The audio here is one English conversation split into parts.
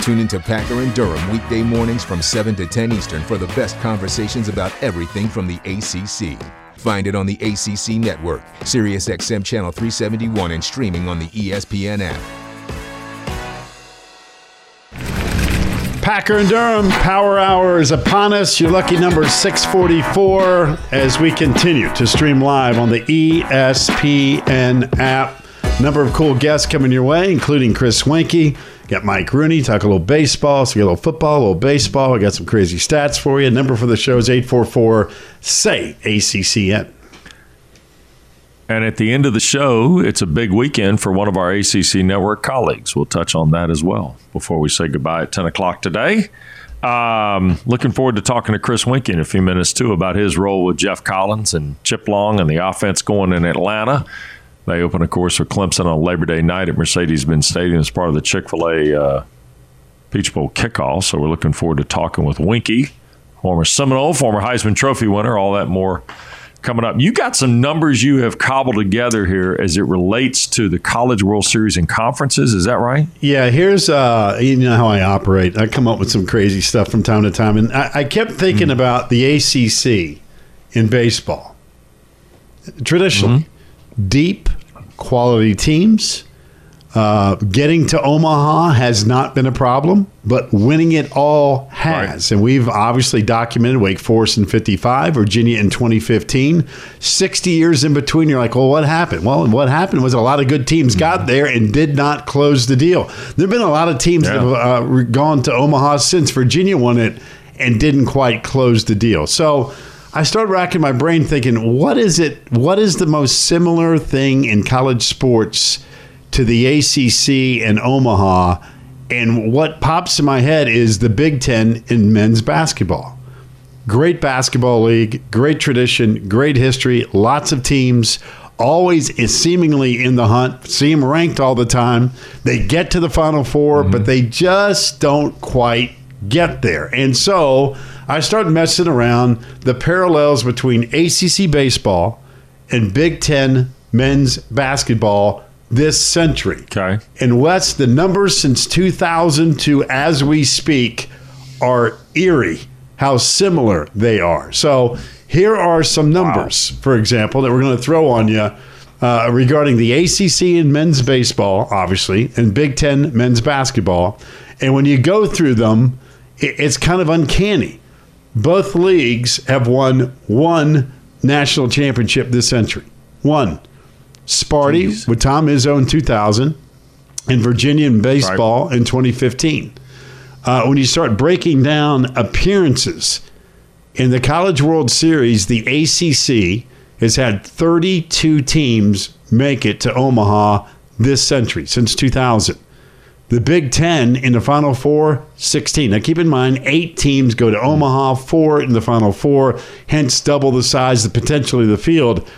Tune into Packer and Durham weekday mornings from 7 to 10 Eastern for the best conversations about everything from the ACC. Find it on the ACC network, SiriusXM Channel 371, and streaming on the ESPN app. Packer and Durham Power Hour is upon us. Your lucky number is 644 as we continue to stream live on the ESPN app. Number of cool guests coming your way, including Chris Weinke. Got Mike Rooney, talk a little baseball. So we got a little football, a little baseball. I got some crazy stats for you. Number for the show is 844 say ACCN. And at the end of the show, it's a big weekend for one of our ACC network colleagues. We'll touch on that as well before we say goodbye at 10 o'clock today. Um, looking forward to talking to Chris Weinke in a few minutes, too, about his role with Geoff Collins and Chip Long and the offense going in Atlanta. They open, of course, with Clemson on Labor Day night at Mercedes Benz Stadium as part of the Chick fil A uh, Peach Bowl kickoff. So we're looking forward to talking with Weinke, former Seminole, former Heisman Trophy winner, all that more coming up. You got some numbers you have cobbled together here as it relates to the College World Series and conferences. Is that right? Yeah, here's uh, you know how I operate. I come up with some crazy stuff from time to time, and I, I kept thinking mm-hmm. about the ACC in baseball. Traditionally, mm-hmm. Deep quality teams uh, getting to Omaha has not been a problem, but winning it all has. Right. And we've obviously documented Wake Forest in 55, Virginia in 2015. 60 years in between, you're like, well, what happened? Well, what happened was a lot of good teams got mm-hmm. there and did not close the deal. There have been a lot of teams yeah. that have uh, gone to Omaha since Virginia won it and didn't quite close the deal. So, I started racking my brain thinking, what is it? What is the most similar thing in college sports to the ACC and Omaha. And what pops in my head is the Big Ten in men's basketball. Great basketball league, great tradition, great history, lots of teams, always is seemingly in the hunt, see them ranked all the time. They get to the Final 4 mm-hmm. but they just don't quite get there. And so I started messing around the parallels between ACC baseball and Big Ten men's basketball this century. Okay. And Wes, the numbers since 2000 to as we speak are eerie how similar they are. So here are some numbers, wow. for example, that we're going to throw on you uh, regarding the ACC in men's baseball, obviously, and Big Ten men's basketball. And when you go through them, it's kind of uncanny. Both leagues have won one national championship this century. One. Sparty Jeez. with Tom Izzo in 2000 and Virginia in baseball right. in 2015. Uh, when you start breaking down appearances in the College World Series, the ACC has had 32 teams make it to Omaha this century since 2000. The Big Ten in the Final Four, 16. Now keep in mind, eight teams go to Omaha, four in the Final Four, hence double the size, of the potentially the field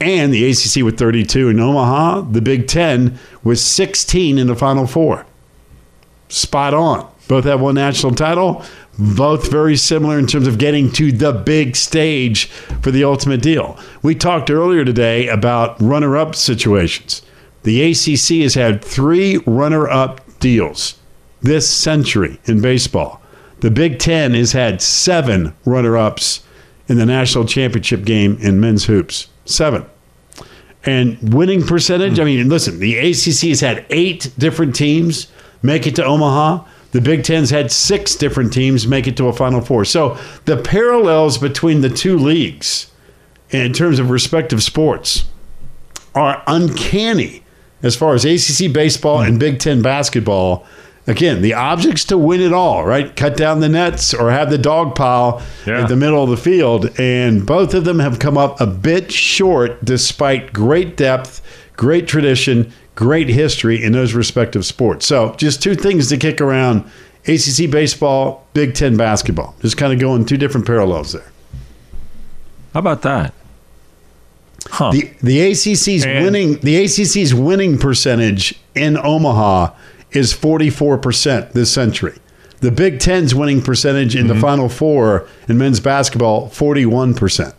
and the ACC with 32 in Omaha, the Big Ten with 16 in the Final Four. Spot on. Both have one national title, both very similar in terms of getting to the big stage for the ultimate deal. We talked earlier today about runner up situations. The ACC has had three runner up deals this century in baseball. The Big Ten has had seven runner ups in the national championship game in men's hoops. Seven. And winning percentage, I mean, listen, the ACC has had eight different teams make it to Omaha. The Big Ten's had six different teams make it to a Final Four. So the parallels between the two leagues in terms of respective sports are uncanny as far as ACC baseball and Big Ten basketball again, the object's to win it all, right? Cut down the nets or have the dog pile yeah. in the middle of the field. And both of them have come up a bit short despite great depth, great tradition, great history in those respective sports. So just two things to kick around ACC baseball, Big Ten basketball. Just kind of going two different parallels there. How about that? Huh. The the ACC's and winning the ACC's winning percentage in Omaha is 44% this century. The Big Ten's winning percentage in mm-hmm. the Final Four in men's basketball, 41%.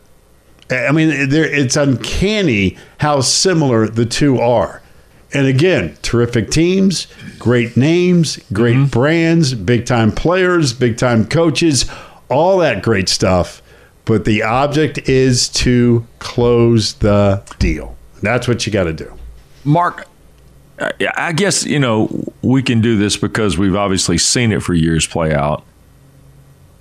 I mean, it's uncanny how similar the two are. And again, terrific teams, great names, great mm-hmm. brands, big time players, big time coaches, all that great stuff. But the object is to close the deal. That's what you got to do. Mark, I guess, you know, we can do this because we've obviously seen it for years play out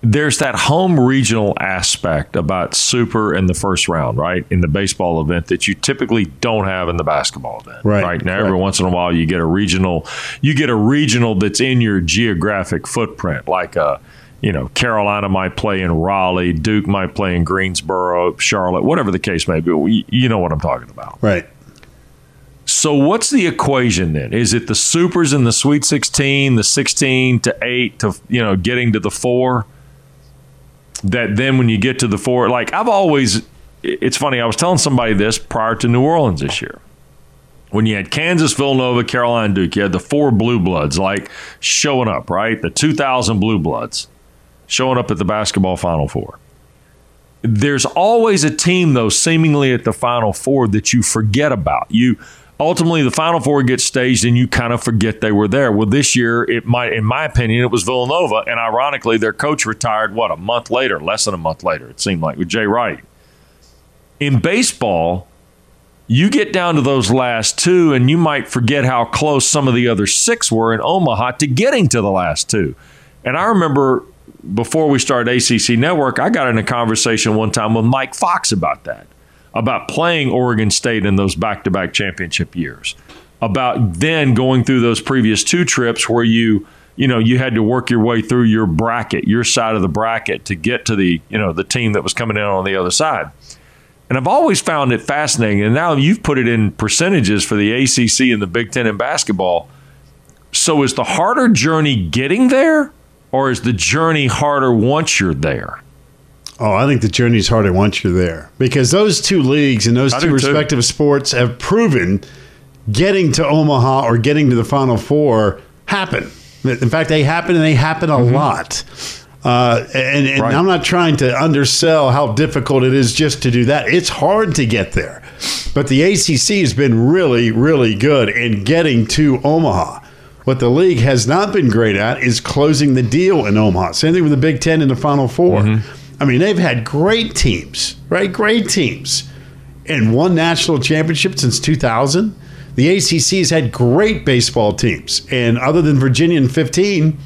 there's that home regional aspect about super in the first round, right? In the baseball event that you typically don't have in the basketball event. Right. Right. Now right. every once in a while you get a regional you get a regional that's in your geographic footprint, like a you know, Carolina might play in Raleigh, Duke might play in Greensboro, Charlotte, whatever the case may be. You know what I'm talking about. Right. So what's the equation then? Is it the supers in the Sweet 16, the 16 to 8 to you know getting to the 4? that then when you get to the four, like I've always, it's funny. I was telling somebody this prior to New Orleans this year. When you had Kansas, Villanova, Carolina, Duke, you had the four blue bloods like showing up, right? The 2000 blue bloods showing up at the basketball Final Four. There's always a team, though, seemingly at the Final Four that you forget about. You ultimately the Final Four gets staged and you kind of forget they were there. Well, this year it might, in my opinion, it was Villanova, and ironically, their coach retired. What a month later, less than a month later, it seemed like with Jay Wright. In baseball, you get down to those last two, and you might forget how close some of the other six were in Omaha to getting to the last two. And I remember before we started ACC Network, I got in a conversation one time with Mike Fox about that about playing Oregon State in those back to back championship years, about then going through those previous two trips where you you know you had to work your way through your bracket your side of the bracket to get to the you know the team that was coming in on the other side. And i've always found it fascinating and now you've put it in percentages for the acc and the big ten in basketball. So is the harder journey getting there or is the journey harder once you're there Oh, I think the journey is harder once you're there because those two leagues and those I two respective too. sports have proven getting to Omaha or getting to the Final Four happen. In fact, they happen and they happen a mm-hmm. lot. Uh, and, and right. I'm not trying to undersell how difficult it is just to do that. It's hard to get there. But the ACC has been really, really good in getting to Omaha. What the league has not been great at is closing the deal in Omaha. Same thing with the Big Ten in the Final 4 mm-hmm. I mean, they've had great teams, right? Great teams, and won national championship since 2000. The ACC has had great baseball teams, and other than Virginia in 15,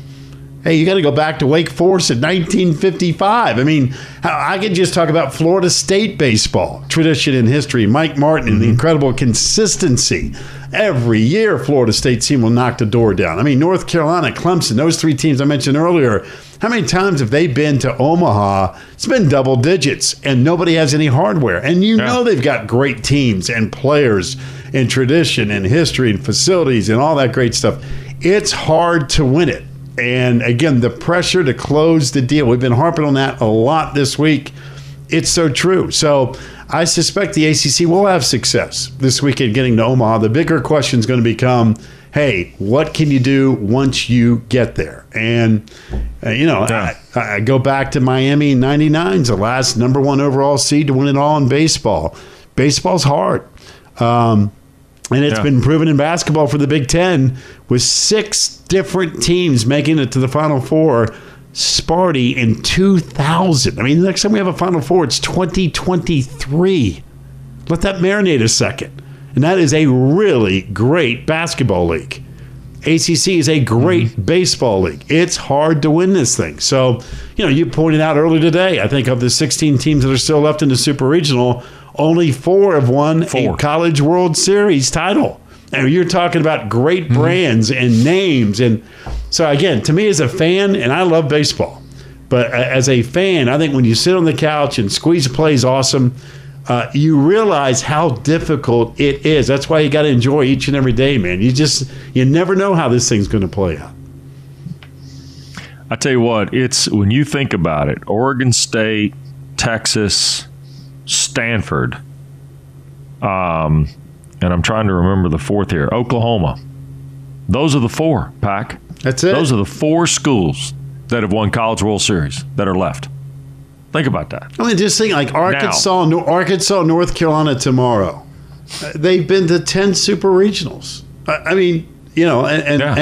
hey, you got to go back to Wake Forest in 1955. I mean, I could just talk about Florida State baseball tradition and history. Mike Martin and the mm-hmm. incredible consistency. Every year, Florida State team will knock the door down. I mean, North Carolina, Clemson, those three teams I mentioned earlier how many times have they been to Omaha? It's been double digits, and nobody has any hardware. And you yeah. know they've got great teams and players and tradition and history and facilities and all that great stuff. It's hard to win it. And again, the pressure to close the deal. We've been harping on that a lot this week. It's so true. So I suspect the ACC will have success this weekend getting to Omaha. The bigger question is going to become hey, what can you do once you get there? And, uh, you know, yeah. I, I, go back to Miami 99's the last number one overall seed to win it all in baseball. Baseball's hard. Um, and it's yeah. been proven in basketball for the Big Ten with six different teams making it to the Final Four. Sparty in 2000. I mean, the next time we have a Final Four, it's 2023. Let that marinate a second. And that is a really great basketball league. ACC is a great mm-hmm. baseball league. It's hard to win this thing. So, you know, you pointed out earlier today, I think of the 16 teams that are still left in the Super Regional, only four have won four. a College World Series title. And you're talking about great mm-hmm. brands and names. And so, again, to me as a fan, and I love baseball, but as a fan, I think when you sit on the couch and squeeze plays awesome, uh, you realize how difficult it is. That's why you got to enjoy each and every day, man. You just you never know how this thing's going to play out. I tell you what, it's when you think about it, Oregon State, Texas, Stanford, um, and I'm trying to remember the fourth here, Oklahoma. Those are the four, Pack. That's it. Those are the four schools that have won College World Series that are left. Think about that. I mean, just think like Arkansas, no, Arkansas, North Carolina tomorrow. They've been to ten super regionals. I, I mean, you know, and, and Yeah.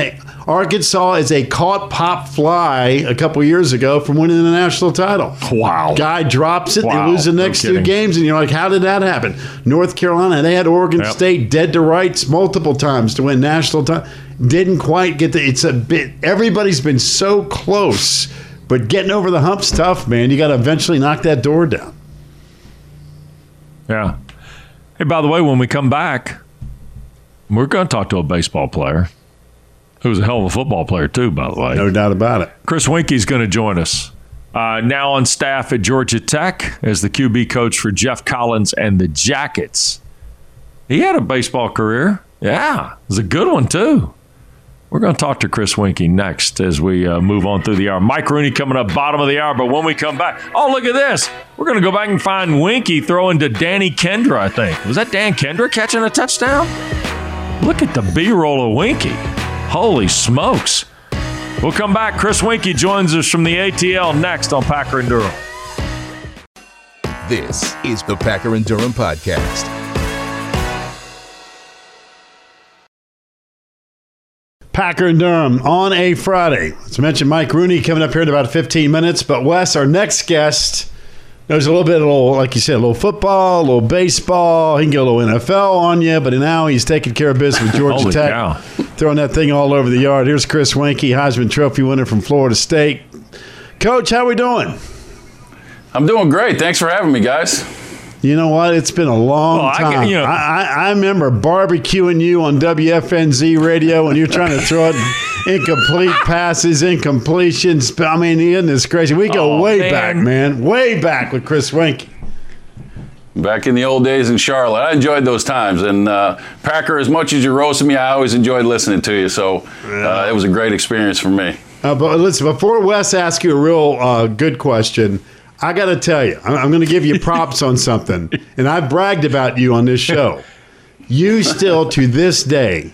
Arkansas is a caught pop fly a couple years ago from winning the national title. Wow. Guy drops it, Wow. they lose the No next two games, and you're like, how did that happen? North Carolina, they had Oregon Yep. State dead to rights multiple times to win national title. Didn't quite get the. It's a bit. Everybody's been so close, but getting over the hump's tough, man. You got to eventually knock that door down. Yeah. Hey, by the way, when we come back, we're going to talk to a baseball player who's a hell of a football player, too, by the way. No doubt about it. Chris Weinke's going to join us. Uh, now on staff at Georgia Tech as the QB coach for Geoff Collins and the Jackets. He had a baseball career. Yeah, it was a good one, too. We're going to talk to Chris Weinke next as we uh, move on through the hour. Mike Rooney coming up bottom of the hour, but when we come back, oh, look at this. We're going to go back and find Weinke throwing to Danny Kendra, I think. Was that Dan Kendra catching a touchdown? Look at the B roll of Weinke. Holy smokes. We'll come back. Chris Weinke joins us from the ATL next on Packer and Durham. This is the Packer and Durham Podcast. Packer and Durham on a Friday. Let's mention Mike Rooney coming up here in about 15 minutes. But Wes, our next guest, knows a little bit, a little, like you said, a little football, a little baseball. He can get a little NFL on you, but now he's taking care of business with Georgia Holy Tech, cow. throwing that thing all over the yard. Here's Chris Weinke, Heisman Trophy winner from Florida State. Coach, how we doing? I'm doing great. Thanks for having me, guys. You know what? It's been a long Well, time. get- I, you know- I, I remember barbecuing you on WFNZ radio when you're trying to throw it incomplete passes, incompletions. I mean, isn't this crazy? We go Oh, way man. back, man. Way back with Chris Weinke. Back in the old days in Charlotte, I enjoyed those times. And uh, Packer, as much as you roasted me, I always enjoyed listening to you. So uh, it was a great experience for me. Uh, but listen, before Wes asks you a real uh, good question, I got to tell you, I'm, I'm going to give you props on something. And I've bragged about you on this show. You still, to this day,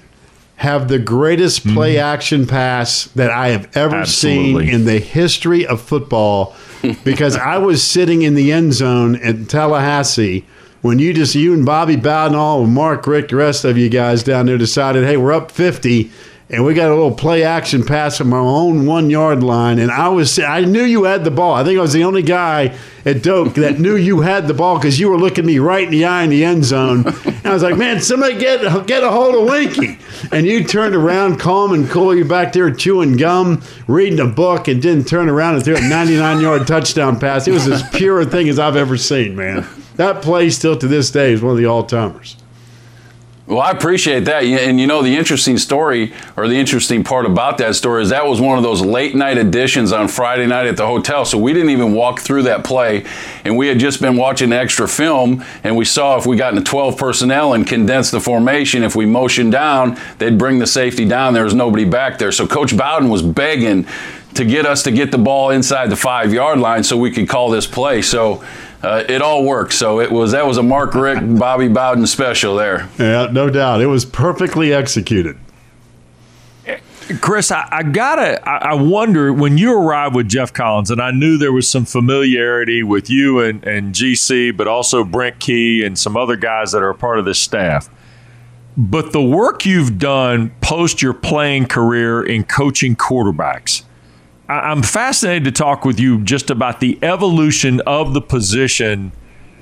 have the greatest mm-hmm. play action pass that I have ever Absolutely. seen in the history of football because I was sitting in the end zone in Tallahassee when you just, you and Bobby Bowden all and Mark Richt, the rest of you guys down there decided, hey, we're up 50 and we got a little play action pass from our own one yard line. And I was, I knew you had the ball. I think I was the only guy at Doak that knew you had the ball because you were looking me right in the eye in the end zone. And I was like, man, somebody get get a hold of Weinke. And you turned around, calm and cool. You're back there chewing gum, reading a book, and didn't turn around and threw a 99 yard touchdown pass. It was as pure a thing as I've ever seen, man. That play still to this day is one of the all timers. Well, I appreciate that. And you know, the interesting story or the interesting part about that story is that was one of those late night editions on Friday night at the hotel. So we didn't even walk through that play. And we had just been watching extra film and we saw if we got into 12 personnel and condensed the formation, if we motioned down, they'd bring the safety down. There was nobody back there. So Coach Bowden was begging to get us to get the ball inside the five yard line so we could call this play. So uh, it all worked. So it was that was a Mark Richt, Bobby Bowden special there. Yeah, no doubt. It was perfectly executed. Chris, I, I gotta, I, I wonder when you arrived with Geoff Collins, and I knew there was some familiarity with you and, and GC, but also Brent Key and some other guys that are a part of this staff. But the work you've done post your playing career in coaching quarterbacks, I, I'm fascinated to talk with you just about the evolution of the position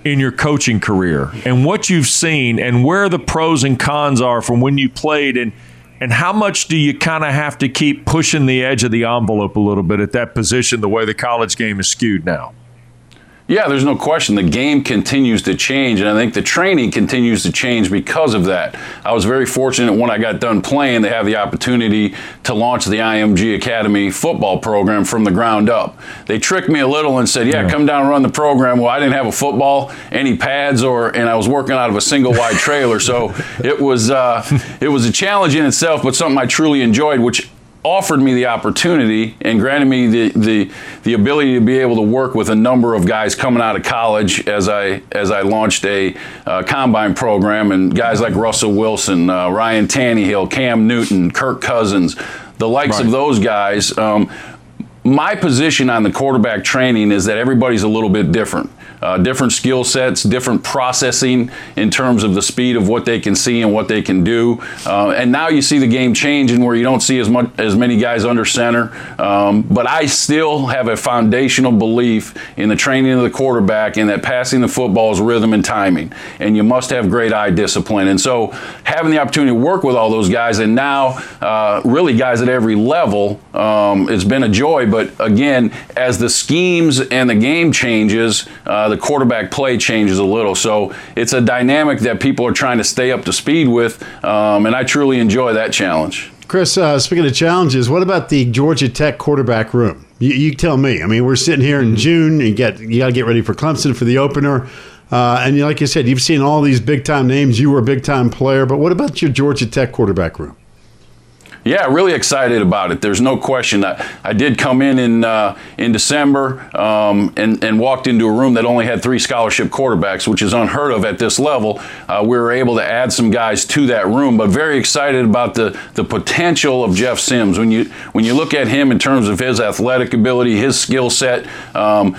in your coaching career and what you've seen and where the pros and cons are from when you played and and how much do you kind of have to keep pushing the edge of the envelope a little bit at that position the way the college game is skewed now Yeah, there's no question. The game continues to change, and I think the training continues to change because of that. I was very fortunate when I got done playing to have the opportunity to launch the IMG Academy football program from the ground up. They tricked me a little and said, "Yeah, come down and run the program." Well, I didn't have a football, any pads, or and I was working out of a single wide trailer, so it was uh, it was a challenge in itself, but something I truly enjoyed, which offered me the opportunity and granted me the, the the ability to be able to work with a number of guys coming out of college as I as I launched a uh, combine program and guys like Russell Wilson, uh, Ryan Tannehill, Cam Newton, Kirk Cousins, the likes Right. of those guys. Um, my position on the quarterback training is that everybody's a little bit different. Uh, different skill sets, different processing in terms of the speed of what they can see and what they can do. Uh, and now you see the game changing where you don't see as much as many guys under center. Um, but I still have a foundational belief in the training of the quarterback and that passing the football is rhythm and timing. And you must have great eye discipline. And so having the opportunity to work with all those guys and now uh, really guys at every level, um, it's been a joy. But again, as the schemes and the game changes, uh, the quarterback play changes a little. So it's a dynamic that people are trying to stay up to speed with, um, and I truly enjoy that challenge. Chris, uh, speaking of challenges, what about the Georgia Tech quarterback room? You, you tell me. I mean, we're sitting here in mm-hmm. June. You get you got to get ready for Clemson for the opener. Uh, and like you said, you've seen all these big time names. You were a big time player, but what about your Georgia Tech quarterback room? Yeah, really excited about it. There's no question. I, I did come in in, uh, in December um, and, and walked into a room that only had three scholarship quarterbacks, which is unheard of at this level. Uh, we were able to add some guys to that room, but very excited about the, the potential of Jeff Sims. When you, when you look at him in terms of his athletic ability, his skill set, um,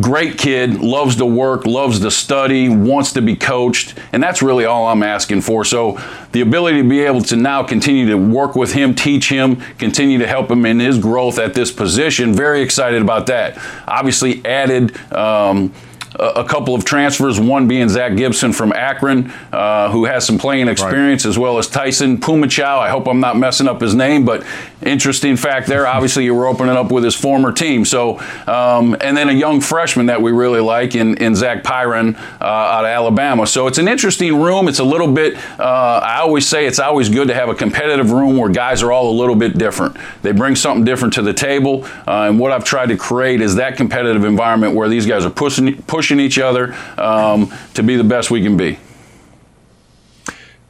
great kid, loves to work, loves to study, wants to be coached, and that's really all I'm asking for. So, the ability to be able to now continue to work with him, teach him, continue to help him in his growth at this position, very excited about that. Obviously, added. Um, a couple of transfers, one being Zach Gibson from Akron, uh, who has some playing experience, right. as well as Taisun Phommachanh. I hope I'm not messing up his name, but interesting fact there. Obviously, you were opening up with his former team. So, um, and then a young freshman that we really like in, in Zach Pyron uh, out of Alabama. So it's an interesting room. It's a little bit, uh, I always say it's always good to have a competitive room where guys are all a little bit different. They bring something different to the table. Uh, and what I've tried to create is that competitive environment where these guys are pushing, pushing each other um, to be the best we can be.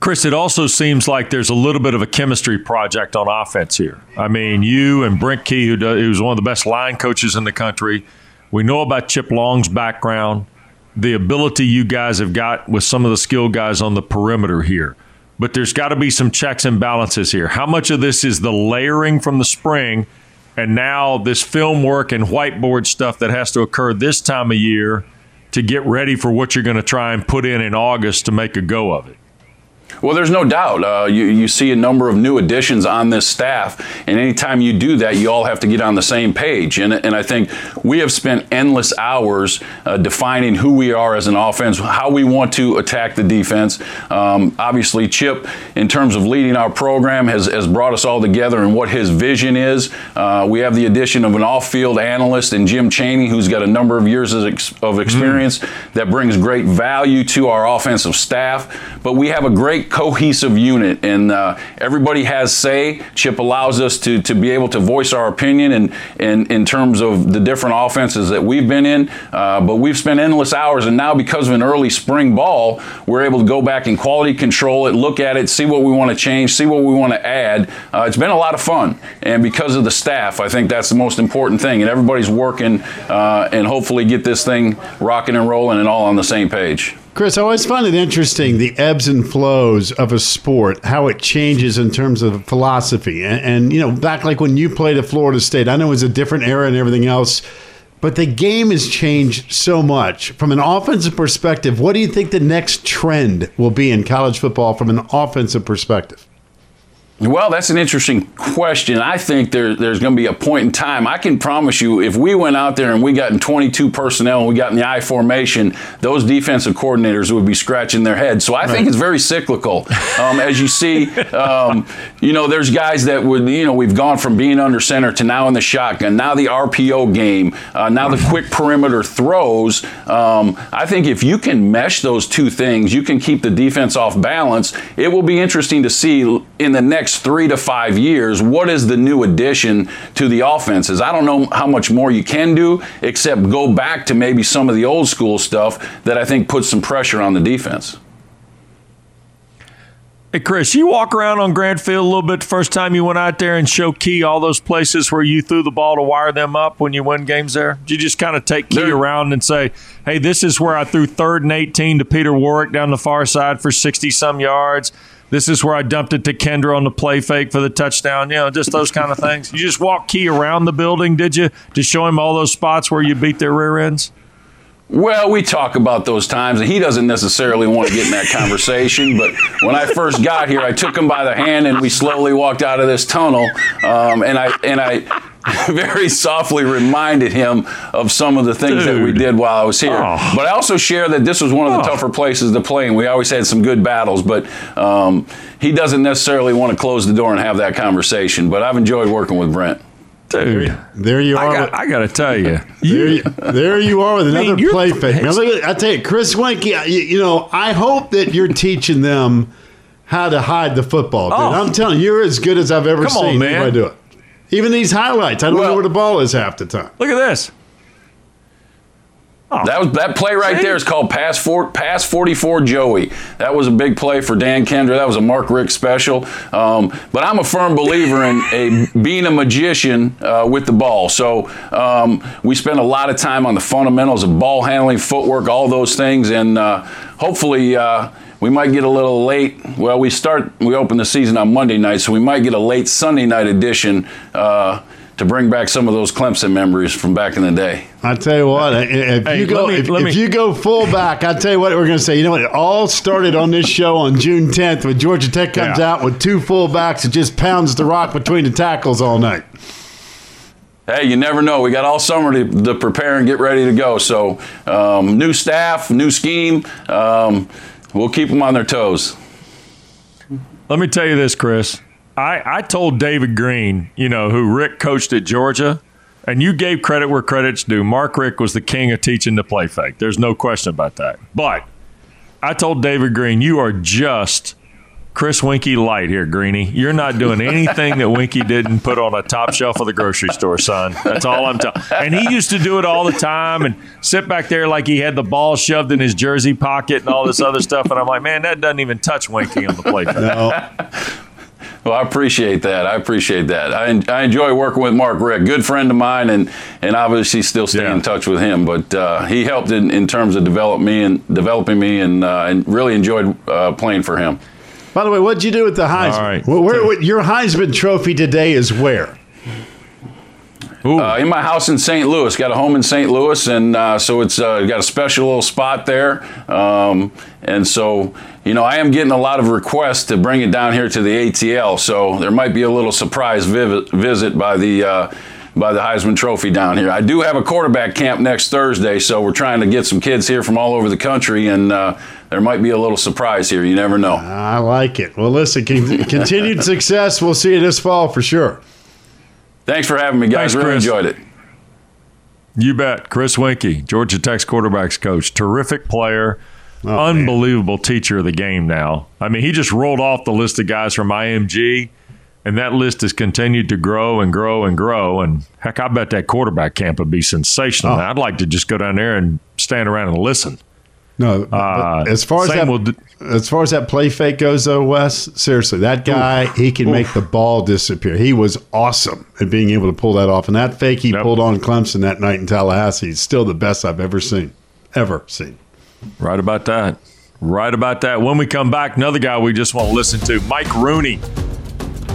Chris, it also seems like there's a little bit of a chemistry project on offense here. I mean, you and Brent Key, who does, who's one of the best line coaches in the country, we know about Chip Long's background, the ability you guys have got with some of the skilled guys on the perimeter here. But there's got to be some checks and balances here. How much of this is the layering from the spring and now this film work and whiteboard stuff that has to occur this time of year to get ready for what you're going to try and put in in August to make a go of it? Well, there's no doubt. Uh, you, you see a number of new additions on this staff, and anytime you do that, you all have to get on the same page. And, and I think we have spent endless hours uh, defining who we are as an offense, how we want to attack the defense. Um, obviously, Chip, in terms of leading our program, has, has brought us all together and what his vision is. Uh, we have the addition of an off field analyst in Jim Chaney, who's got a number of years of experience mm that brings great value to our offensive staff. But we have a great cohesive unit, and uh, everybody has say. Chip allows us to, to be able to voice our opinion and, and in terms of the different offenses that we've been in. Uh, but we've spent endless hours, and now because of an early spring ball, we're able to go back and quality control it, look at it, see what we want to change, see what we want to add. Uh, it's been a lot of fun, and because of the staff, I think that's the most important thing. And everybody's working uh, and hopefully get this thing rocking and rolling and all on the same page. Chris, I always find it interesting the ebbs and flows of a sport, how it changes in terms of philosophy. And, and, you know, back like when you played at Florida State, I know it was a different era and everything else, but the game has changed so much. From an offensive perspective, what do you think the next trend will be in college football from an offensive perspective? Well, that's an interesting question. I think there, there's going to be a point in time. I can promise you, if we went out there and we got in 22 personnel and we got in the I formation, those defensive coordinators would be scratching their heads. So I right. think it's very cyclical. Um, as you see, um, you know, there's guys that would, you know, we've gone from being under center to now in the shotgun, now the RPO game, uh, now the quick perimeter throws. Um, I think if you can mesh those two things, you can keep the defense off balance. It will be interesting to see in the next next three to five years, what is the new addition to the offenses? I don't know how much more you can do except go back to maybe some of the old school stuff that I think puts some pressure on the defense. Hey, Chris, you walk around on Grant Field a little bit the first time you went out there and show Key all those places where you threw the ball to wire them up when you win games there? Did you just kind of take Key around and say, hey, this is where I threw third and 18 to Peter Warrick down the far side for 60 some yards? This is where I dumped it to Kendra on the play fake for the touchdown. You know, just those kind of things. You just walk Key around the building, did you, to show him all those spots where you beat their rear ends? Well, we talk about those times, and he doesn't necessarily want to get in that conversation. But when I first got here, I took him by the hand, and we slowly walked out of this tunnel. Um, and I and I very softly reminded him of some of the things Dude. that we did while I was here. Oh. But I also share that this was one of the oh. tougher places to play, and we always had some good battles. But um, he doesn't necessarily want to close the door and have that conversation. But I've enjoyed working with Brent. Dude, there you are. I got, I got to tell you, there, you, there you are with another Man, play fake. Now, look at, I tell you, Chris Weinke. You, you, know, I hope that you're teaching them how to hide the football. Dude. Oh. I'm telling you, you're as good as I've ever Come seen on, man. anybody do it. Even these highlights, I don't well, know where the ball is half the time. Look at this. Oh. That was that play right See? there is called pass four, pass 44 Joey. That was a big play for Dan Kendra. That was a Mark Richt special. Um, but I'm a firm believer in a, being a magician uh, with the ball. So um, we spend a lot of time on the fundamentals of ball handling, footwork, all those things, and uh, hopefully. Uh, we might get a little late. Well, we start, we open the season on Monday night, so we might get a late Sunday night edition uh, to bring back some of those Clemson memories from back in the day. I tell you what, if hey, you go me, if, if you go fullback, I tell you what, we're going to say. You know what? It all started on this show on June 10th when Georgia Tech comes yeah. out with two fullbacks and just pounds the rock between the tackles all night. Hey, you never know. We got all summer to, to prepare and get ready to go. So, um, new staff, new scheme. Um, we'll keep them on their toes. Let me tell you this, Chris. I, I told David Greene, you know, who Richt coached at Georgia, and you gave credit where credit's due. Mark Richt was the king of teaching the play fake. There's no question about that. But I told David Greene, you are just Chris Weinke light here, Greeny. You're not doing anything that Weinke didn't put on a top shelf of the grocery store, son. That's all I'm telling. And he used to do it all the time and sit back there like he had the ball shoved in his jersey pocket and all this other stuff. And I'm like, man, that doesn't even touch Weinke on the play. No. Well, I appreciate that. I appreciate that. I, I enjoy working with Mark Richt, good friend of mine, and and obviously still stay yeah. in touch with him. But uh, he helped in, in terms of develop me and developing me, and uh, and really enjoyed uh, playing for him. By the way, what'd you do with the Heisman? All right. Where, where, your Heisman Trophy today is where? Uh, in my house in St. Louis. Got a home in St. Louis, and uh, so it's uh, got a special little spot there. Um, and so, you know, I am getting a lot of requests to bring it down here to the ATL. So there might be a little surprise viv- visit by the uh, by the Heisman Trophy down here. I do have a quarterback camp next Thursday, so we're trying to get some kids here from all over the country, and uh, there might be a little surprise here. You never know. I like it. Well, listen, continued success. We'll see you this fall for sure. Thanks for having me, guys. Thanks, really enjoyed it. You bet. Chris Weinke, Georgia Tech's quarterbacks coach, terrific player, oh, unbelievable man. teacher of the game now. I mean, he just rolled off the list of guys from IMG, and that list has continued to grow and grow and grow. And heck, I bet that quarterback camp would be sensational. Oh. I'd like to just go down there and stand around and listen. No, uh, as far as that, as far as that play fake goes, though, Wes, seriously, that guy Oof. he can Oof. make the ball disappear. He was awesome at being able to pull that off, and that fake he yep. pulled on Clemson that night in Tallahassee is still the best I've ever seen, ever seen. Right about that. Right about that. When we come back, another guy we just want to listen to, Mike Rooney.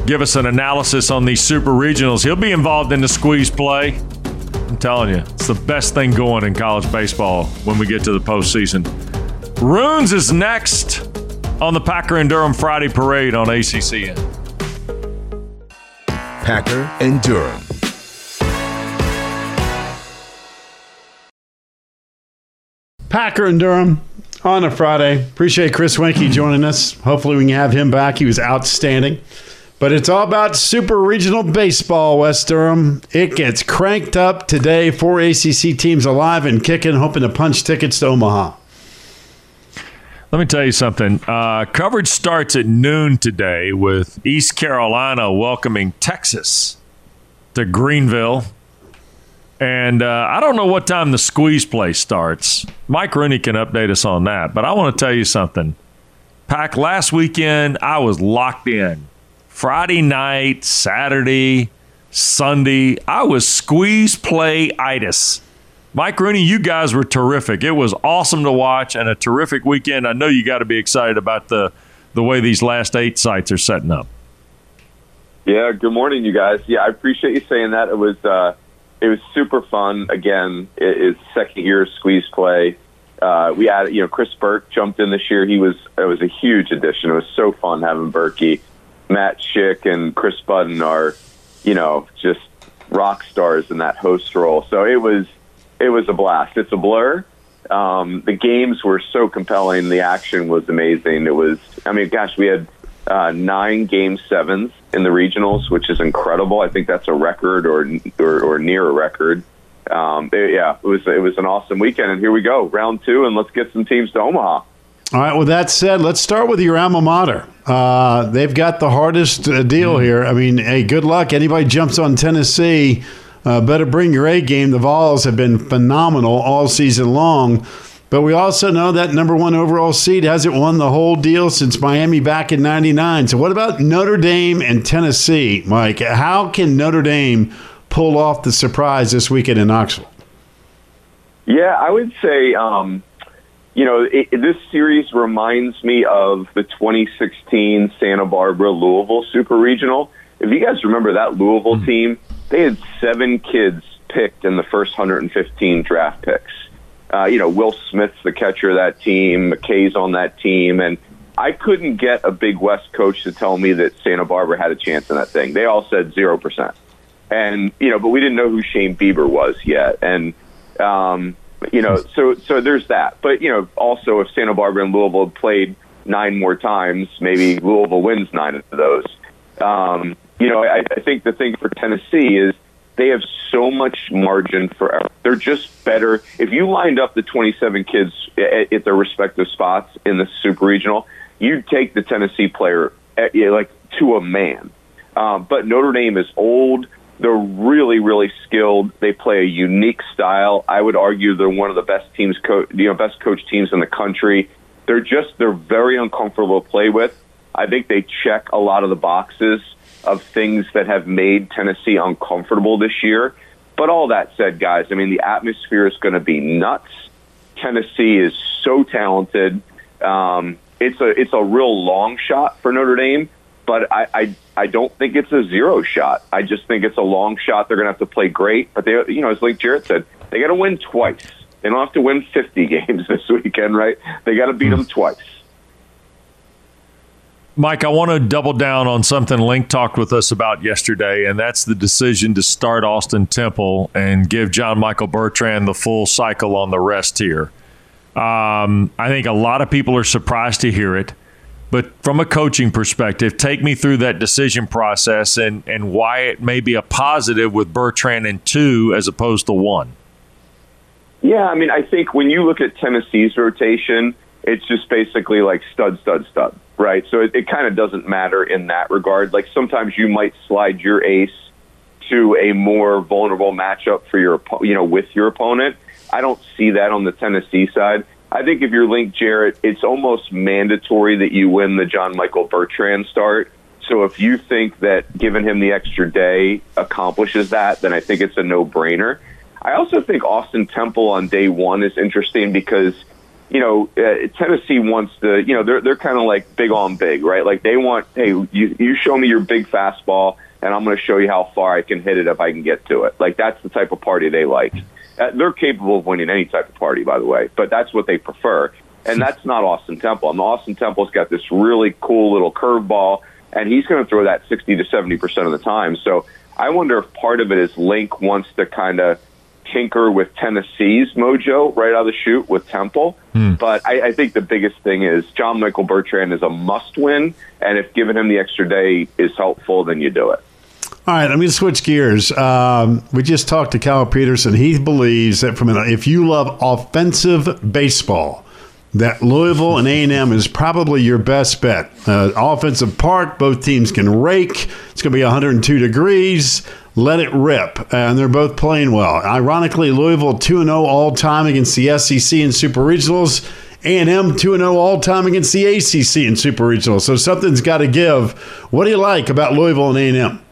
Give us an analysis on these super regionals. He'll be involved in the squeeze play. I'm telling you, it's the best thing going in college baseball when we get to the postseason. Runes is next on the Packer and Durham Friday Parade on ACCN. Packer and Durham. Packer and Durham on a Friday. Appreciate Chris Weinke joining us. Hopefully, we can have him back. He was outstanding. But it's all about super regional baseball, Wes Durham. It gets cranked up today. Four ACC teams alive and kicking, hoping to punch tickets to Omaha. Let me tell you something. Uh, coverage starts at noon today with East Carolina welcoming Texas to Greenville. And uh, I don't know what time the squeeze play starts. Mike Rooney can update us on that. But I want to tell you something. Pack last weekend, I was locked in. Friday night, Saturday, Sunday, I was squeeze play itis. Mike Rooney, you guys were terrific. It was awesome to watch and a terrific weekend. I know you got to be excited about the the way these last eight sites are setting up. Yeah, good morning, you guys. Yeah, I appreciate you saying that. It was uh, it was super fun. Again, it is second year squeeze play. Uh, we had you know Chris Burke jumped in this year. He was it was a huge addition. It was so fun having Berkey, Matt Schick, and Kris Budden are you know just rock stars in that host role. So it was it was a blast. It's a blur. Um, the games were so compelling. The action was amazing. It was I mean, gosh, we had uh, nine game sevens in the regionals, which is incredible. I think that's a record or or, or near a record. Um, it, yeah, it was it was an awesome weekend, and here we go, round two, and let's get some teams to Omaha. All right. With that said, let's start with your alma mater. Uh, they've got the hardest uh, deal mm-hmm. here. I mean, hey, good luck. Anybody jumps on Tennessee, uh, better bring your A game. The Vols have been phenomenal all season long. But we also know that number one overall seed hasn't won the whole deal since Miami back in 99. So, what about Notre Dame and Tennessee, Mike? How can Notre Dame pull off the surprise this weekend in Knoxville? Yeah, I would say, um, you know, it, this series reminds me of the 2016 Santa Barbara Louisville Super Regional. If you guys remember that Louisville mm-hmm. team, they had seven kids picked in the first 115 draft picks uh, you know, Will Smith's the catcher of that team, McKay's on that team, and I couldn't get a Big West coach to tell me that Santa Barbara had a chance in that thing. They all said zero percent, and you know, but we didn't know who Shane Bieber was yet, and um, you know, so so there's that. But you know, also if Santa Barbara and Louisville played nine more times, maybe Louisville wins nine of those. Um, you know, I, I think the thing for Tennessee is they have so much margin for error. They're just better. If you lined up the 27 kids at, at their respective spots in the super regional, you'd take the Tennessee player at, like to a man. Um, but Notre Dame is old. They're really, really skilled. They play a unique style. I would argue they're one of the best teams, co- you know, best coach teams in the country. They're just they're very uncomfortable to play with. I think they check a lot of the boxes of things that have made Tennessee uncomfortable this year. But all that said, guys, I mean, the atmosphere is going to be nuts. Tennessee is so talented. Um, it's a it's a real long shot for Notre Dame, but I, I I don't think it's a zero shot. I just think it's a long shot. They're going to have to play great, but they you know as like Jarrett said, they got to win twice. They don't have to win 50 games this weekend, right? They got to beat them twice. Mike, I want to double down on something Link talked with us about yesterday, and that's the decision to start Austin Temple and give John Michael Bertrand the full cycle on the rest here. Um, I think a lot of people are surprised to hear it, but from a coaching perspective, take me through that decision process and, and why it may be a positive with Bertrand in two as opposed to one. Yeah, I mean, I think when you look at Tennessee's rotation, it's just basically like stud, stud, stud right? So it, it kind of doesn't matter in that regard. Like sometimes you might slide your ace to a more vulnerable matchup for your, you know, with your opponent. I don't see that on the Tennessee side. I think if you're Link Jarrett, it's almost mandatory that you win the John Michael Bertrand start. So if you think that giving him the extra day accomplishes that, then I think it's a no brainer. I also think Austin Temple on day one is interesting because you know, uh, Tennessee wants the, you know, they're they're kind of like big on big, right? Like they want, hey, you you show me your big fastball, and I'm going to show you how far I can hit it if I can get to it. Like that's the type of party they like. Uh, they're capable of winning any type of party, by the way, but that's what they prefer. And that's not Austin Temple. And Austin Temple's got this really cool little curveball, and he's going to throw that 60 to 70 percent of the time. So I wonder if part of it is Link wants to kind of tinker with Tennessee's mojo right out of the chute with Temple. Hmm. But I, I think the biggest thing is John Michael Bertrand is a must win. And if giving him the extra day is helpful, then you do it. All right, let me switch gears. Um, we just talked to Cal Peterson. He believes that from an, if you love offensive baseball, that Louisville and A&M is probably your best bet. Uh, offensive park, both teams can rake. It's going to be 102 degrees let it rip, and they're both playing well. Ironically, Louisville 2 0 all time against the SEC and Super Regionals. A&M 2 0 all time against the ACC and Super Regionals. So something's got to give. What do you like about Louisville and A&M?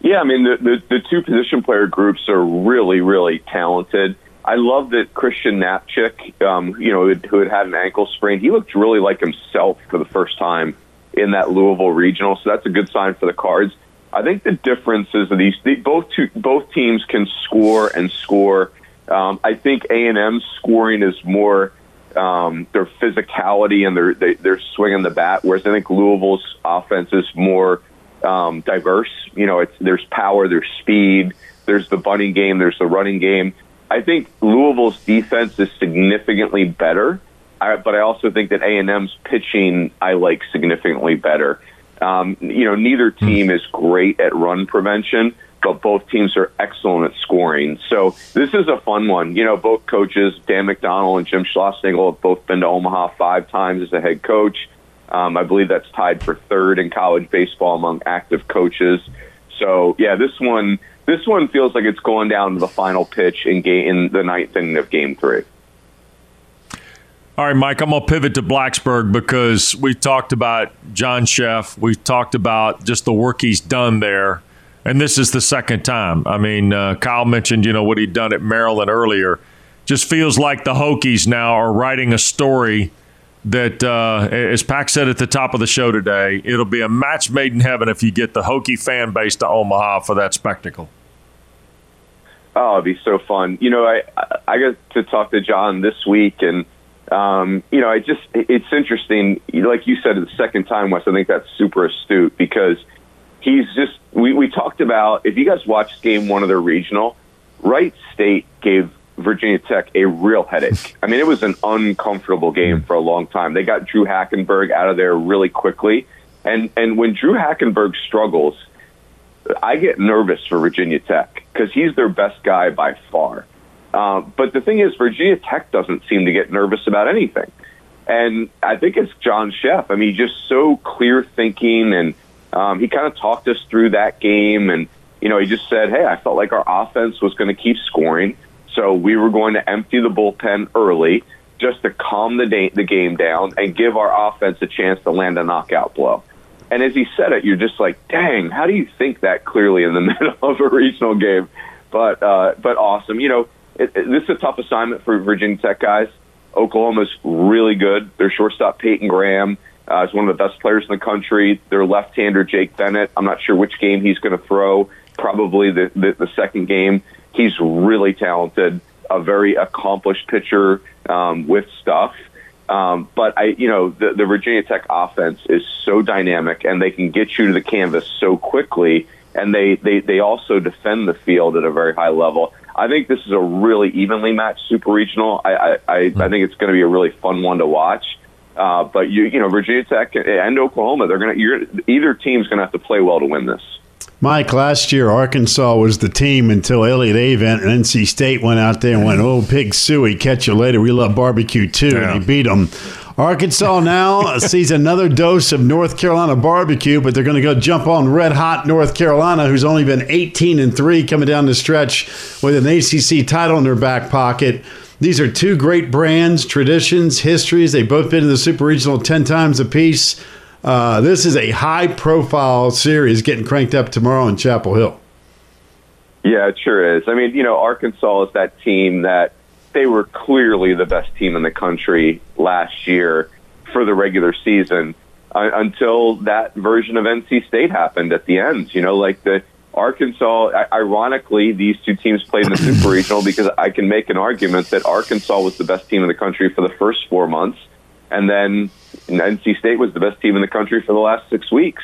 Yeah, I mean, the, the, the two position player groups are really, really talented. I love that Christian Knapczyk, um, you know, who had, had an ankle sprain, he looked really like himself for the first time in that Louisville regional. So that's a good sign for the Cards. I think the difference is that these both two, both teams can score and score. Um, I think A and M's scoring is more um, their physicality and their they, they're swinging the bat, whereas I think Louisville's offense is more um, diverse. You know, it's there's power, there's speed, there's the bunting game, there's the running game. I think Louisville's defense is significantly better, I, but I also think that A and M's pitching I like significantly better. Um, you know, neither hmm. team is great at run prevention, but both teams are excellent at scoring. So this is a fun one. You know, both coaches, Dan McDonnell and Jim Schlossnagle, have both been to Omaha five times as a head coach. Um, I believe that's tied for third in college baseball among active coaches. So yeah, this one this one feels like it's going down to the final pitch in game in the ninth inning of Game Three. All right, Mike, I'm going to pivot to Blacksburg because we talked about John Szefc. We talked about just the work he's done there. And this is the second time. I mean, uh, Kyle mentioned, you know, what he'd done at Maryland earlier. Just feels like the Hokies now are writing a story that, uh, as Pack said at the top of the show today, it'll be a match made in heaven if you get the Hokie fan base to Omaha for that spectacle. Oh, it'd be so fun. You know, I I got to talk to John this week, and – um, you know, I just it's interesting. Like you said, the second time, Wes, I think that's super astute because he's just. We we talked about if you guys watched Game One of their regional, Wright State gave Virginia Tech a real headache. I mean, it was an uncomfortable game for a long time. They got Drew Hackenberg out of there really quickly, and and when Drew Hackenberg struggles, I get nervous for Virginia Tech because he's their best guy by far. Uh, but the thing is, Virginia Tech doesn't seem to get nervous about anything. And I think it's John Szefc. I mean, just so clear thinking, and um, he kind of talked us through that game. And, you know, he just said, hey, I felt like our offense was going to keep scoring. So we were going to empty the bullpen early just to calm the, the game down and give our offense a chance to land a knockout blow. And as he said it, you're just like, dang, how do you think that clearly in the middle of a regional game? But uh, but awesome. You know, it, it, this is a tough assignment for Virginia Tech guys. Oklahoma's really good. Their shortstop Peyton Graham uh, is one of the best players in the country. Their left-hander Jake Bennett. I'm not sure which game he's going to throw. Probably the, the the second game. He's really talented. A very accomplished pitcher um, with stuff. Um, but I, you know, the, the Virginia Tech offense is so dynamic, and they can get you to the canvas so quickly, and they they they also defend the field at a very high level. I think this is a really evenly matched super regional. I I, I, I think it's going to be a really fun one to watch. Uh, but you you know Virginia Tech and Oklahoma, they're you're either team's going to have to play well to win this. Mike, last year Arkansas was the team until Elliott Avent and NC State went out there and went, "Oh, pig suey, catch you later. We love barbecue too," yeah. and he beat them. Arkansas now sees another dose of North Carolina barbecue, but they're going to go jump on red hot North Carolina, who's only been 18 and three coming down the stretch with an ACC title in their back pocket. These are two great brands, traditions, histories. They've both been in the Super Regional 10 times apiece. Uh, this is a high profile series getting cranked up tomorrow in Chapel Hill. Yeah, it sure is. I mean, you know, Arkansas is that team that they were clearly the best team in the country last year for the regular season uh, until that version of NC State happened at the end. You know, like the Arkansas, ironically, these two teams played in the Super Regional because I can make an argument that Arkansas was the best team in the country for the first four months, and then NC State was the best team in the country for the last six weeks.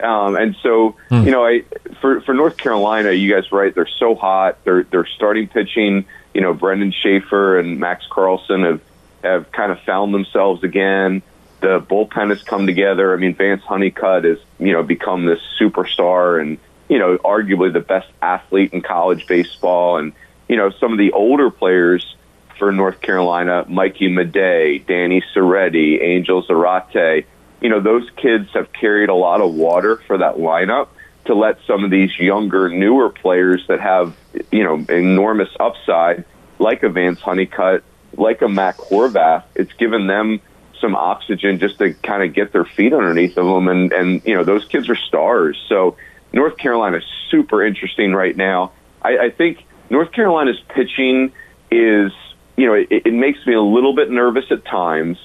Um, and so, hmm. you know, I for for North Carolina, you guys right? They're so hot. They're they're starting pitching you know, Brandon Schaeffer and Max Carlson have, have kind of found themselves again. The bullpen has come together. I mean, Vance Honeycutt has, you know, become this superstar and, you know, arguably the best athlete in college baseball. And, you know, some of the older players for North Carolina, Mikey Madej, Danny Serretti, Angel Zarate, you know, those kids have carried a lot of water for that lineup to let some of these younger, newer players that have, you know, enormous upside, like a Vance Honeycutt, like a Mac Horvath, it's given them some oxygen just to kind of get their feet underneath of them. And, and, you know, those kids are stars. So North Carolina is super interesting right now. I, I think North Carolina's pitching is, you know, it, it makes me a little bit nervous at times.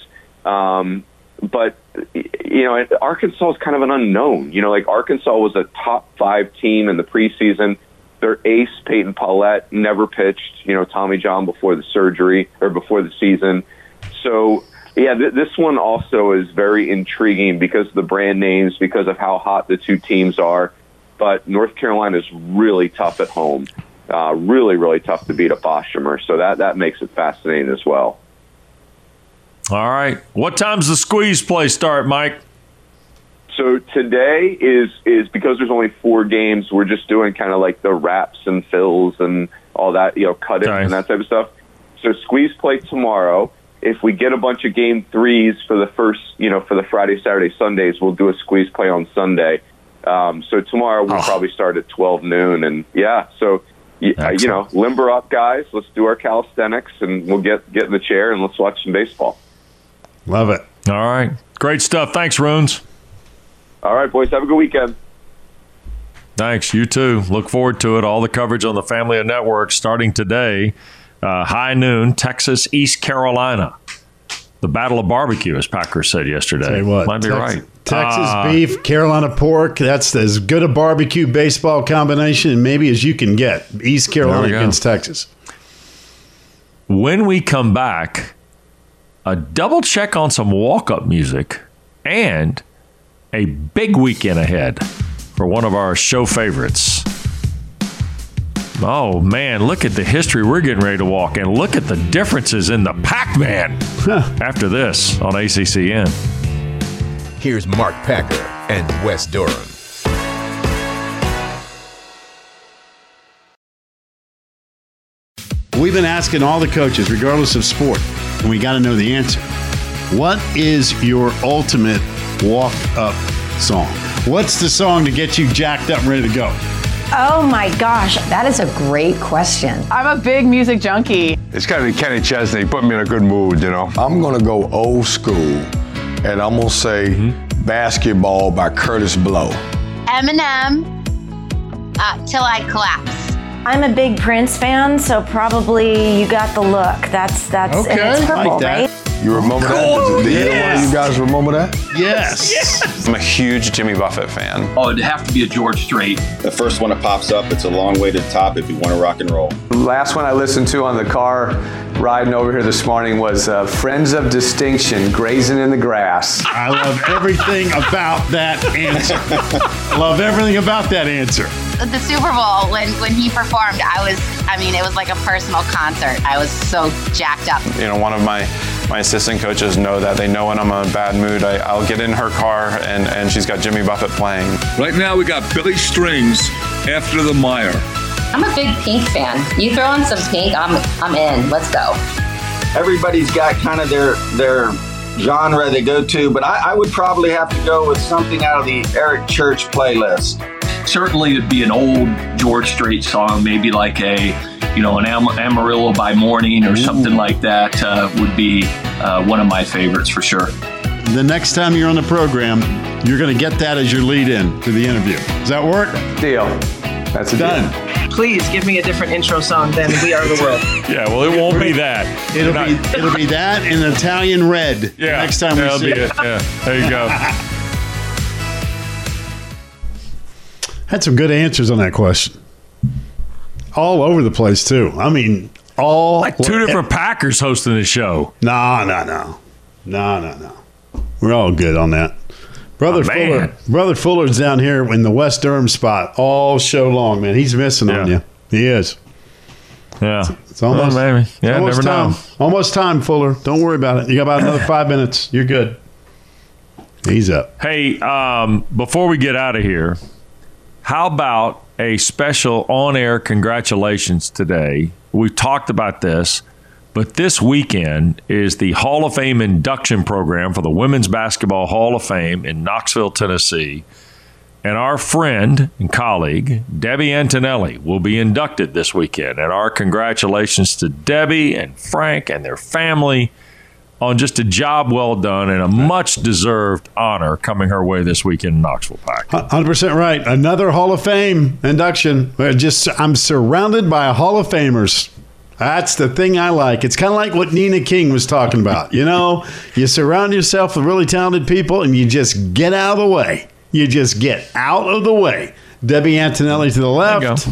Um, but you know, Arkansas is kind of an unknown. You know, like Arkansas was a top five team in the preseason. Their ace Peyton Pallette never pitched. You know, Tommy John before the surgery or before the season. So yeah, th- this one also is very intriguing because of the brand names, because of how hot the two teams are. But North Carolina is really tough at home. Uh, really, really tough to beat a Boshamer. So that that makes it fascinating as well. All right. What time's the squeeze play start, Mike? So today is is because there's only four games. We're just doing kind of like the wraps and fills and all that, you know, cut it and that type of stuff. So squeeze play tomorrow. If we get a bunch of game threes for the first, you know, for the Friday, Saturday, Sundays, we'll do a squeeze play on Sunday. Um, so tomorrow we'll oh. probably start at 12 noon, and yeah, so you, you know, limber up, guys. Let's do our calisthenics, and we'll get get in the chair and let's watch some baseball. Love it. All right. Great stuff. Thanks, Runes. All right, boys. Have a good weekend. Thanks. You too. Look forward to it. All the coverage on the Family of Networks starting today, uh, high noon, Texas, East Carolina. The Battle of Barbecue, as Packer said yesterday. What, Might be Texas, right. Texas uh, beef, Carolina pork. That's as good a barbecue baseball combination maybe as you can get. East Carolina against Texas. When we come back, a double check on some walk up music, and a big weekend ahead for one of our show favorites. Oh man, look at the history we're getting ready to walk and look at the differences in the Pac Man after this on ACCN. Here's Mark Packer and Wes Durham. We've been asking all the coaches, regardless of sport, and we got to know the answer. What is your ultimate walk up song? What's the song to get you jacked up and ready to go? Oh my gosh, that is a great question. I'm a big music junkie. It's kind of Kenny Chesney, put me in a good mood, you know. I'm gonna go old school, and I'm gonna say mm-hmm. "Basketball" by Kurtis Blow. Eminem, uh, "Till I Collapse." I'm a big Prince fan, so probably "You Got the Look." That's that's okay. and it's purple, like right? You remember that? The, yes. you guys remember that? Yes. yes. I'm a huge Jimmy Buffett fan. Oh, it'd have to be a George Strait. The first one that pops up, it's a long way to the top if you want to rock and roll. Last one I listened to on the car riding over here this morning was uh, Friends of Distinction, Grazing in the Grass. I love everything about that answer. love everything about that answer. The Super Bowl, when, when he performed, I was, I mean, it was like a personal concert. I was so jacked up. You know, one of my my assistant coaches know that. They know when I'm in a bad mood. I, will get in her car and, and she's got Jimmy Buffett playing. Right now we got Billy Strings after the Mire. I'm a big Pink fan. You throw in some Pink, I'm I'm in. Let's go. Everybody's got kind of their their genre they go to, but I, I would probably have to go with something out of the Eric Church playlist. Certainly, it'd be an old George Strait song, maybe like a you know, an Am- Amarillo by morning or something like that uh, would be uh, one of my favorites for sure. The next time you're on the program, you're going to get that as your lead in to the interview. Does that work? Deal. That's a done. Deal. Please give me a different intro song than "We Are the World." yeah, well, it won't be that. It'll be it'll be that in Italian red. Yeah. Next time we see it. Yeah. There you go. Had some good answers on that question all over the place too. I mean, all like two different Packers hosting the show. No, no, no, no, no, no. We're all good on that. Brother oh, Fuller, Brother Fuller's down here in the Wes Durham spot all show long, man. He's missing yeah. on you. He is. Yeah, it's, it's almost well, maybe. Yeah, almost never time. know. Almost time, Fuller. Don't worry about it. You got about another five minutes. You're good. He's up. Hey, um, before we get out of here, how about a special on air congratulations today. We've talked about this, but this weekend is the Hall of Fame induction program for the Women's Basketball Hall of Fame in Knoxville, Tennessee. And our friend and colleague, Debbie Antonelli, will be inducted this weekend. And our congratulations to Debbie and Frank and their family on just a job well done and a much deserved honor coming her way this week in Knoxville Pack. 100% right. Another Hall of Fame induction. Just I'm surrounded by Hall of Famers. That's the thing I like. It's kind of like what Nina King was talking about. You know, you surround yourself with really talented people and you just get out of the way. You just get out of the way. Debbie Antonelli to the left,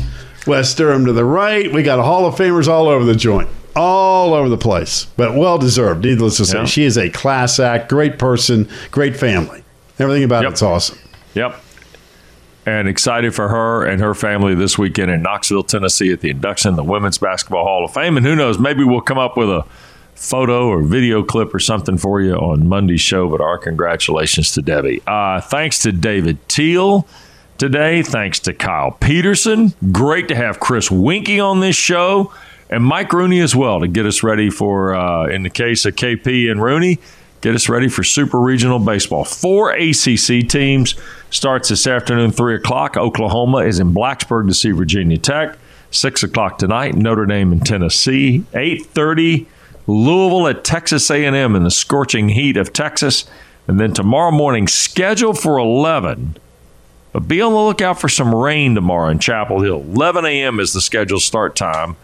Wes Durham to the right. We got Hall of Famers all over the joint, all over the place, but well deserved, needless to say. Yeah. She is a class act, great person, great family. Everything about it's awesome. Yep. And excited for her and her family this weekend in Knoxville, Tennessee at the induction of the Women's Basketball Hall of Fame. And who knows, maybe we'll come up with a photo or video clip or something for you on Monday's show. But our congratulations to Debbie. Uh, thanks to David Teel today. Thanks to Kyle Peterson. Great to have Chris Weinke on this show. And Mike Rooney as well to get us ready for, uh, in the case of KP and Rooney, get us ready for Super Regional Baseball. Four ACC teams starts this afternoon, 3 o'clock. Oklahoma is in Blacksburg to see Virginia Tech. 6 o'clock tonight, Notre Dame in Tennessee. 8.30, Louisville at Texas A&M in the scorching heat of Texas. And then tomorrow morning, scheduled for 11. But be on the lookout for some rain tomorrow in Chapel Hill. 11 a.m. is the scheduled start time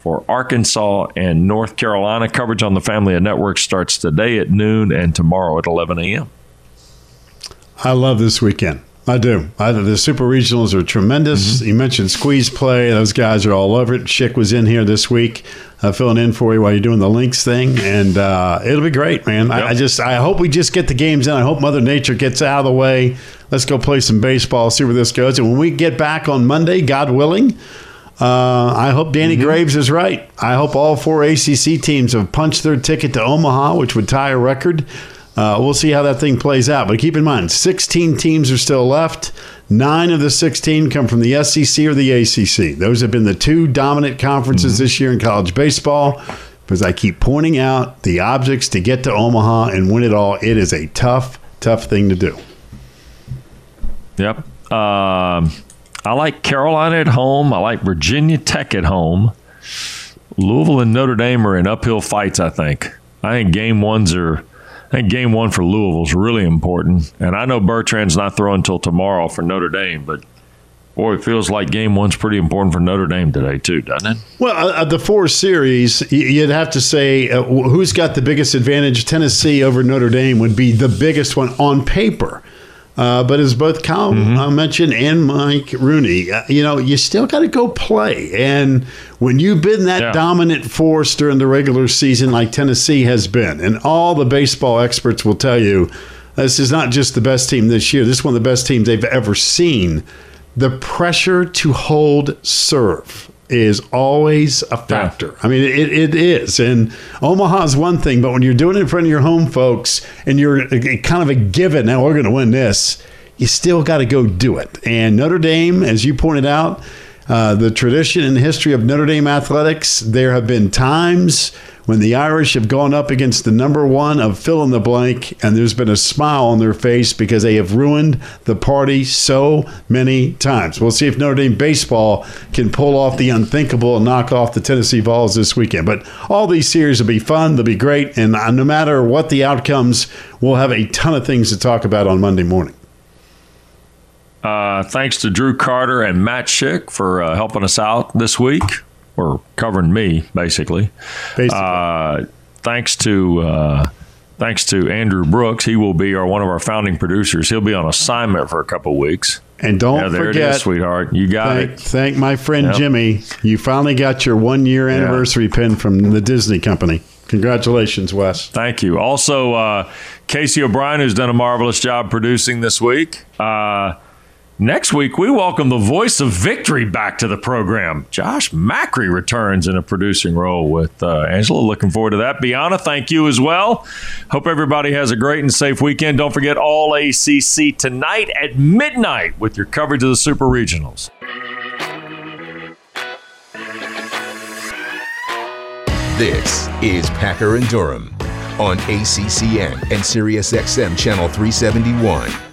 for Arkansas and North Carolina. Coverage on the Family of Networks starts today at noon and tomorrow at 11 a.m. I love this weekend. I do. I, the super regionals are tremendous. You mentioned squeeze play; those guys are all over it. Schick was in here this week, uh, filling in for you while you're doing the links thing, and uh, it'll be great, man. I, I just, I hope we just get the games in. I hope Mother Nature gets out of the way. Let's go play some baseball, see where this goes, and when we get back on Monday, God willing. Uh, I hope Danny Graves is right. I hope all four ACC teams have punched their ticket to Omaha, which would tie a record. Uh, we'll see how that thing plays out. But keep in mind, 16 teams are still left. Nine of the 16 come from the SEC or the ACC. Those have been the two dominant conferences this year in college baseball. Because I keep pointing out the objects to get to Omaha and win it all. It is a tough, tough thing to do. Yep. Um, I like Carolina at home. I like Virginia Tech at home. Louisville and Notre Dame are in uphill fights. I think. I think game ones are. I think game one for Louisville is really important, and I know Bertrand's not throwing until tomorrow for Notre Dame, but boy, it feels like game one's pretty important for Notre Dame today too, doesn't it? Well, uh, the four series, you'd have to say uh, who's got the biggest advantage. Tennessee over Notre Dame would be the biggest one on paper. Uh, but as both Kyle uh, mentioned and Mike Rooney, uh, you know, you still got to go play. And when you've been that dominant force during the regular season, like Tennessee has been, and all the baseball experts will tell you, this is not just the best team this year. This is one of the best teams they've ever seen. The pressure to hold serve is always a factor. I mean, it, it is. And Omaha's one thing, but when you're doing it in front of your home folks and you're kind of a given, now we're going to win this, you still got to go do it. And Notre Dame, as you pointed out, uh, the tradition and history of Notre Dame athletics, there have been times when the Irish have gone up against the number one of fill in the blank, and there's been a smile on their face because they have ruined the party so many times. We'll see if Notre Dame baseball can pull off the unthinkable and knock off the Tennessee Vols this weekend. But all these series will be fun, they'll be great, and uh, no matter what the outcomes, we'll have a ton of things to talk about on Monday morning. Uh, thanks to Drew Carter and Matt Schick for uh, helping us out this week, or covering me basically. Uh, thanks to uh, thanks to Andrew Brooks. He will be our one of our founding producers. He'll be on assignment for a couple weeks. And don't yeah, there forget, it is, sweetheart. You got thank, it. Thank my friend Yep. Jimmy. You finally got your one year anniversary pin from the Disney company. Congratulations, Wes. Thank you. Also, uh, Casey O'Brien, who's done a marvelous job producing this week. Uh, next week, we welcome the voice of victory back to the program. Josh Macri returns in a producing role with uh, Angela. Looking forward to that. Biana, thank you as well. Hope everybody has a great and safe weekend. Don't forget All ACC tonight at midnight with your coverage of the Super Regionals. This is Packer and Durham on ACCN and SiriusXM Channel 371.